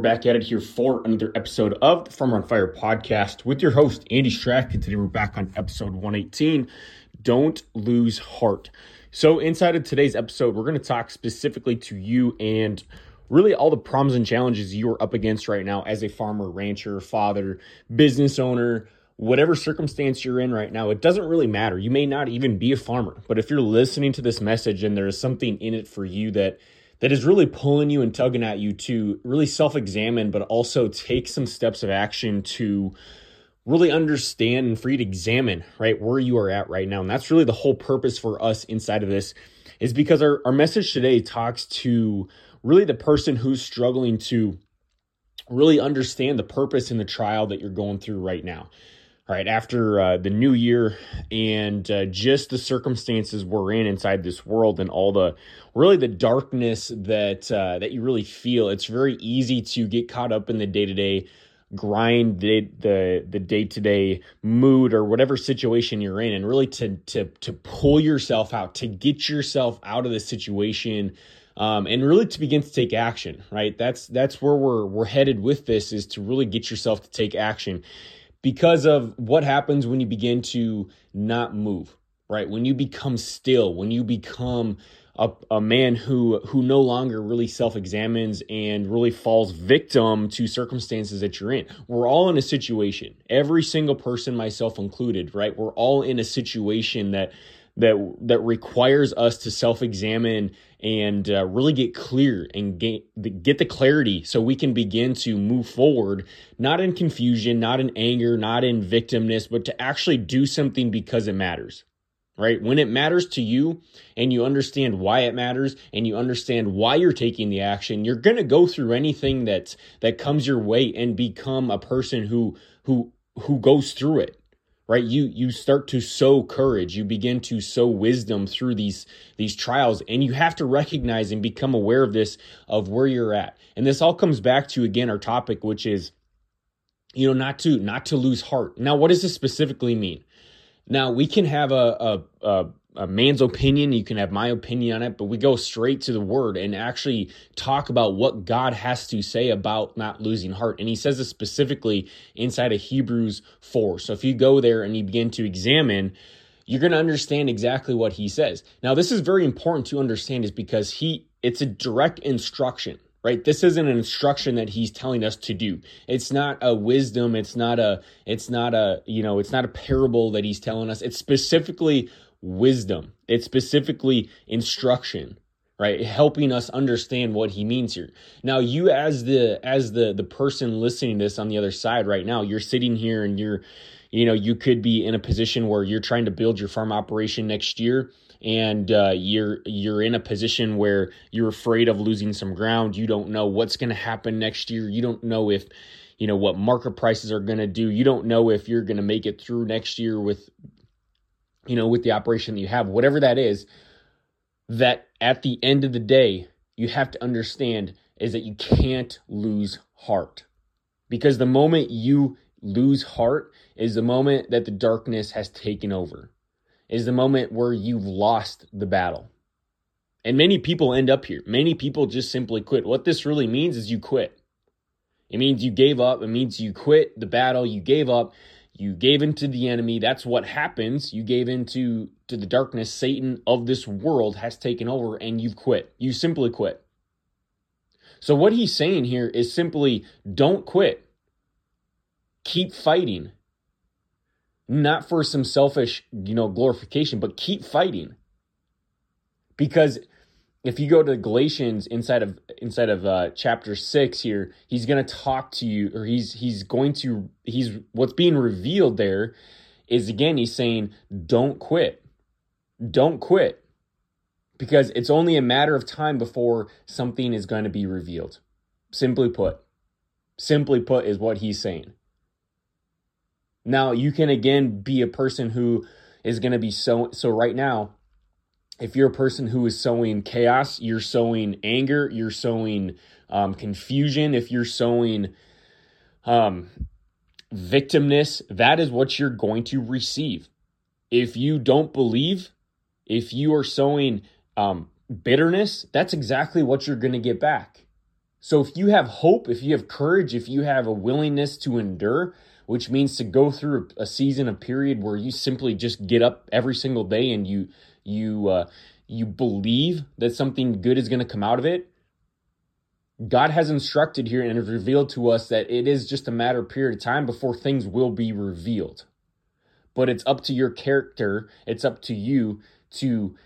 we're back at it here for another episode of the Farmer on Fire podcast with your host, Andy Strack. And today we're back on episode 118 Don't Lose Heart. So, inside of today's episode, we're going to talk specifically to you and really all the problems and challenges you are up against right now as a farmer, rancher, father, business owner, whatever circumstance you're in right now. It doesn't really matter. You may not even be a farmer, but if you're listening to this message and there is something in it for you that that is really pulling you and tugging at you to really self examine, but also take some steps of action to really understand and for you to examine, right, where you are at right now. And that's really the whole purpose for us inside of this, is because our, our message today talks to really the person who's struggling to really understand the purpose in the trial that you're going through right now right after uh, the new year and uh, just the circumstances we're in inside this world and all the really the darkness that uh, that you really feel it's very easy to get caught up in the day-to-day grind the the the day-to-day mood or whatever situation you're in and really to to to pull yourself out to get yourself out of the situation um, and really to begin to take action right? That's that's where we're we're headed with this is to really get yourself to take action because of what happens when you begin to not move, right? When you become still, when you become a, a man who who no longer really self-examines and really falls victim to circumstances that you're in. We're all in a situation. Every single person, myself included, right? We're all in a situation that that that requires us to self-examine and uh, really get clear and get get the clarity so we can begin to move forward not in confusion not in anger not in victimness but to actually do something because it matters right? When it matters to you and you understand why it matters and you understand why you're taking the action you're going to go through anything that that comes your way and become a person who who who goes through it right? You you start to sow courage. You begin to sow wisdom through these these trials and you have to recognize and become aware of this of where you're at. And this all comes back to again our topic which is you know not to not to lose heart. Now what does this specifically mean? Now we can have a, a, a a man's opinion, you can have my opinion on it, but we go straight to the word and actually talk about what God has to say about not losing heart. And he says this specifically inside of Hebrews 4. So if you go there and you begin to examine, you're going to understand exactly what he says. Now, this is very important to understand is because he it's a direct instruction right this isn't an instruction that he's telling us to do it's not a wisdom it's not a it's not a you know it's not a parable that he's telling us it's specifically wisdom. It's specifically instruction, right? Helping us understand what he means here. Now, you as the as the the person listening to this on the other side right now, you're sitting here and you're you know, you could be in a position where you're trying to build your farm operation next year and uh, you're you're in a position where you're afraid of losing some ground. You don't know what's going to happen next year. You don't know if you know what market prices are going to do. You don't know if you're going to make it through next year with you know, with the operation that you have, whatever that is, that at the end of the day, you have to understand is that you can't lose heart. Because the moment you lose heart is the moment that the darkness has taken over, is the moment where you've lost the battle. And many people end up here. Many people just simply quit. What this really means is you quit. It means you gave up. It means you quit the battle. You gave up you gave into the enemy. That's what happens. You gave into to the darkness satan of this world has taken over and you've quit. You simply quit. So what he's saying here is simply don't quit. Keep fighting. Not for some selfish you know glorification but keep fighting. Because if you go to Galatians inside of inside of uh, chapter six here, he's going to talk to you, or he's he's going to he's what's being revealed there is again he's saying don't quit, don't quit, because it's only a matter of time before something is going to be revealed. Simply put, simply put is what he's saying. Now you can again be a person who is going to be so so right now if you're a person who is sowing chaos, you're sowing anger, you're sowing um, confusion, if you're sowing um, victimness, that is what you're going to receive. If you don't believe, if you are sowing um, bitterness, that's exactly what you're going to get back. So if you have hope, if you have courage, if you have a willingness to endure, which means to go through a season, a period where you simply just get up every single day and you you uh, you believe that something good is going to come out of it. God has instructed here and has revealed to us that it is just a matter of period of time before things will be revealed. But it's up to your character, it's up to you to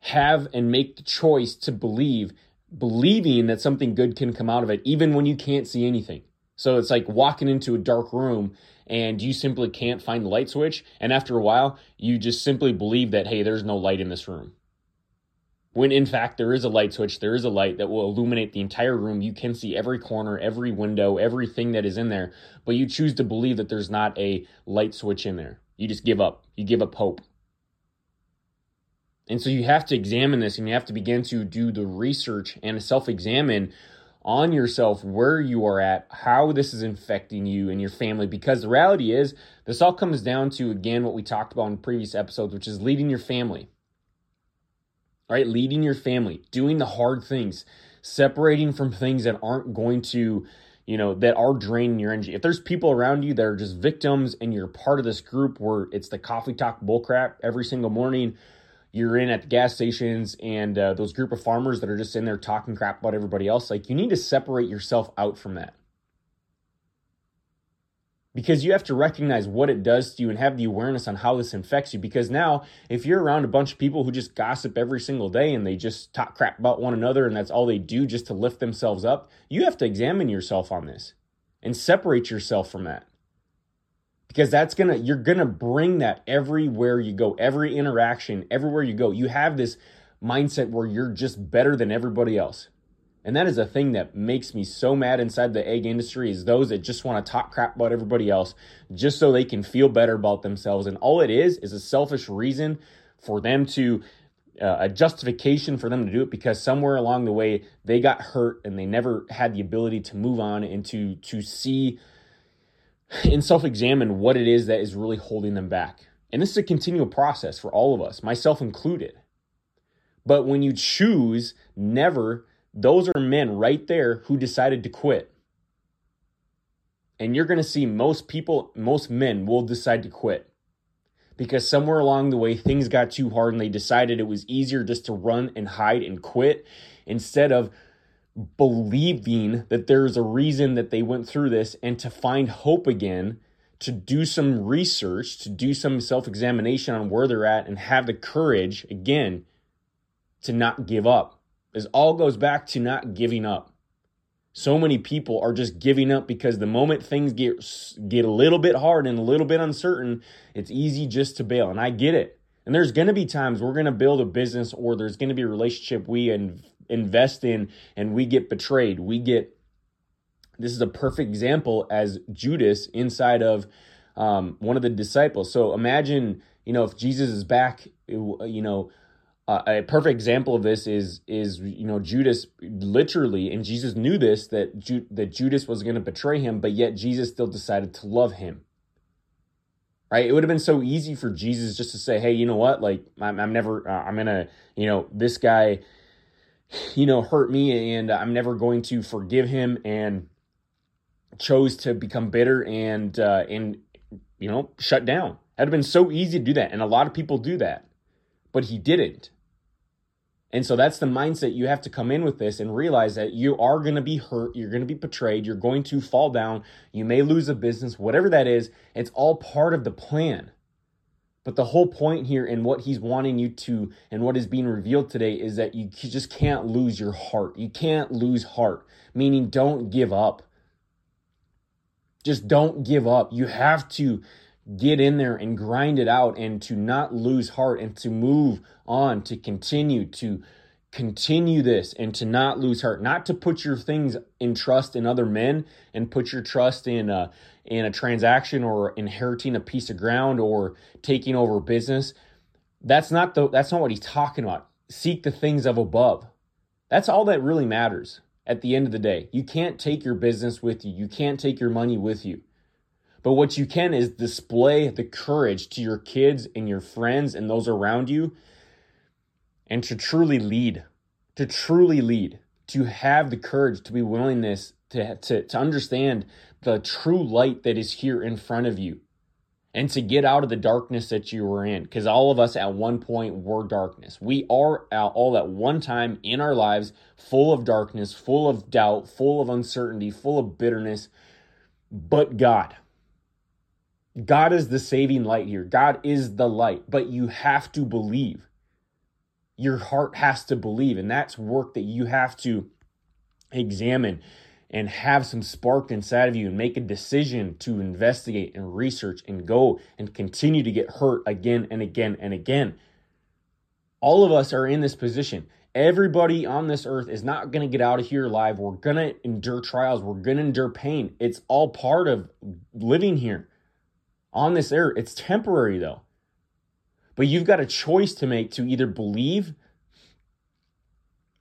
have and make the choice to believe believing that something good can come out of it, even when you can't see anything. So it's like walking into a dark room and you simply can't find the light switch. And after a while, you just simply believe that, hey, there's no light in this room. When in fact, there is a light switch, there is a light that will illuminate the entire room. You can see every corner, every window, everything that is in there, but you choose to believe that there's not a light switch in there. You just give up. You give up hope. And so you have to examine this and you have to begin to do the research and self examine on yourself where you are at, how this is infecting you and your family. Because the reality is, this all comes down to, again, what we talked about in previous episodes, which is leading your family. All right, leading your family, doing the hard things, separating from things that aren't going to, you know, that are draining your energy. If there's people around you that are just victims and you're part of this group where it's the coffee talk bullcrap every single morning, you're in at the gas stations and uh, those group of farmers that are just in there talking crap about everybody else like you need to separate yourself out from that. Because you have to recognize what it does to you and have the awareness on how this infects you. Because now if you're around a bunch of people who just gossip every single day and they just talk crap about one another and that's all they do just to lift themselves up you have to examine yourself on this and separate yourself from that because that's gonna you're gonna bring that everywhere you go every interaction everywhere you go. You have this mindset where you're just better than everybody else. And that is a thing that makes me so mad inside the egg industry is those that just want to talk crap about everybody else just so they can feel better about themselves. And all it is is a selfish reason for them to uh, a justification for them to do it because somewhere along the way they got hurt and they never had the ability to move on and to to see and self examine what it is that is really holding them back. And this is a continual process for all of us, myself included. But when you choose never, those are men right there who decided to quit. And you're going to see most people, most men will decide to quit because somewhere along the way things got too hard and they decided it was easier just to run and hide and quit instead of believing that there's a reason that they went through this and to find hope again, to do some research, to do some self examination on where they're at, and have the courage again to not give up. This all goes back to not giving up. So many people are just giving up because the moment things get get a little bit hard and a little bit uncertain, it's easy just to bail. And I get it. And there's going to be times we're going to build a business or there's going to be a relationship we and invest in and we get betrayed. We get this is a perfect example as Judas inside of um, one of the disciples. So imagine, you know, if Jesus is back, you know, uh, a perfect example of this is is you know Judas literally, and Jesus knew this that Ju- that Judas was going to betray him, but yet Jesus still decided to love him. Right? It would have been so easy for Jesus just to say, "Hey, you know what? Like, I'm, I'm never, uh, I'm gonna, you know, this guy." You know, hurt me and I'm never going to forgive him and chose to become bitter and uh, and you know shut down. It'd have been so easy to do that, and a lot of people do that, but he didn't. And so that's the mindset you have to come in with this and realize that you are going to be hurt, you're going to be betrayed, you're going to fall down, you may lose a business, whatever that is. It's all part of the plan. But the whole point here and what he's wanting you to, and what is being revealed today, is that you just can't lose your heart. You can't lose heart, meaning don't give up. Just don't give up. You have to get in there and grind it out and to not lose heart and to move on, to continue to continue this and to not lose heart, not to put your things in trust in other men and put your trust in a, in a transaction or inheriting a piece of ground or taking over business. That's not the that's not what he's talking about. Seek the things of above. That's all that really matters at the end of the day. You can't take your business with you. You can't take your money with you. But what you can is display the courage to your kids and your friends and those around you and to truly lead, to truly lead. to have the courage, to be willingness to, to, to understand the true light that is here in front of you and to get out of the darkness that you were in. Because all of us at one point were darkness. We are all at one time in our lives full of darkness, full of doubt, full of uncertainty, full of bitterness. But God, God is the saving light here. God is the light, but you have to believe. Your heart has to believe, and that's work that you have to examine and have some spark inside of you and make a decision to investigate and research and go and continue to get hurt again and again and again. All of us are in this position. Everybody on this earth is not going to get out of here alive. We're going to endure trials. We're going to endure pain. It's all part of living here on this earth. It's temporary though. But you've got a choice to make to either believe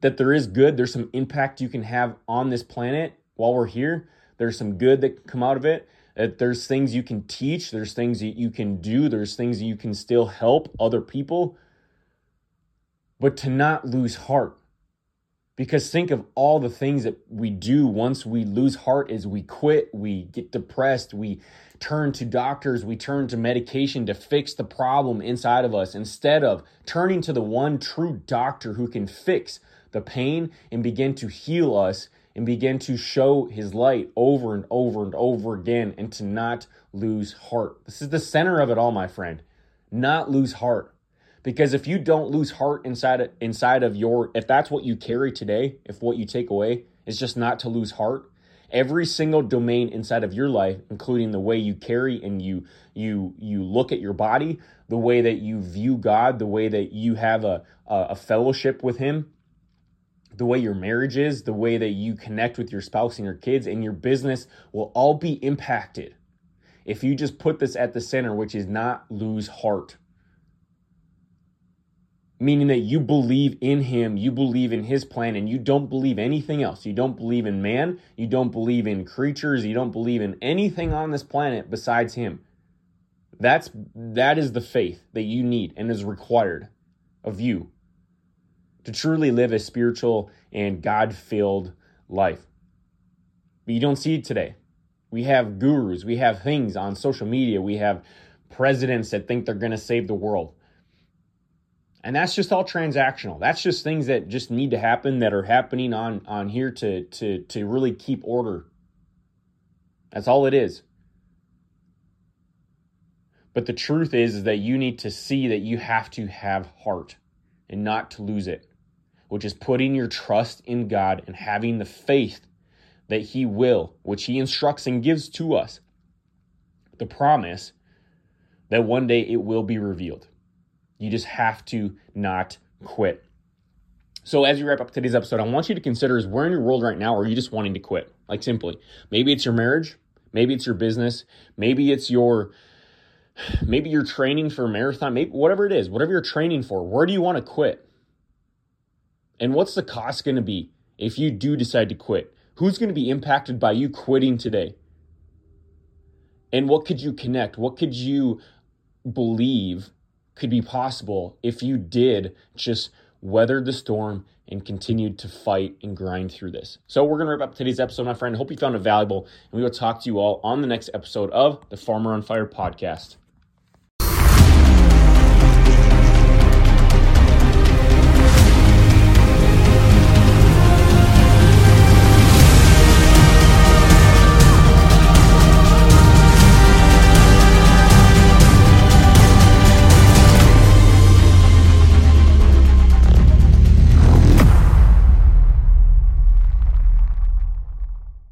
that there is good, there's some impact you can have on this planet while we're here. There's some good that can come out of it. That there's things you can teach, there's things that you can do, there's things that you can still help other people. But to not lose heart. Because think of all the things that we do once we lose heart is we quit, we get depressed, we turn to doctors, we turn to medication to fix the problem inside of us instead of turning to the one true doctor who can fix the pain and begin to heal us and begin to show his light over and over and over again and to not lose heart. This is the center of it all, my friend. Not lose heart. Because if you don't lose heart inside of, inside of your if that's what you carry today, if what you take away is just not to lose heart, every single domain inside of your life, including the way you carry and you you you look at your body, the way that you view God, the way that you have a a, a fellowship with him, the way your marriage is, the way that you connect with your spouse and your kids and your business will all be impacted if you just put this at the center, which is not lose heart. Meaning that you believe in him, you believe in his plan, and you don't believe anything else. You don't believe in man, you don't believe in creatures, you don't believe in anything on this planet besides him. That's that is the faith that you need and is required of you to truly live a spiritual and God filled life. But you don't see it today. We have gurus, we have things on social media, we have presidents that think they're going to save the world. And that's just all transactional. That's just things that just need to happen that are happening on on here to to to really keep order. That's all it is. But the truth is, is that you need to see that you have to have heart and not to lose it which is putting your trust in God and having the faith that He will, which He instructs and gives to us, the promise that one day it will be revealed. You just have to not quit. So, as you wrap up today's episode, I want you to consider is where in your world right now are you just wanting to quit? Like, simply, maybe it's your marriage, maybe it's your business, maybe it's your maybe you're training for a marathon, maybe whatever it is, whatever you're training for, where do you want to quit? And what's the cost going to be if you do decide to quit? Who's going to be impacted by you quitting today? And what could you connect? What could you believe could be possible if you did just weather the storm and continued to fight and grind through this. So we're going to wrap up today's episode, my friend. Hope you found it valuable, and we will talk to you all on the next episode of the Farmer on Fire podcast.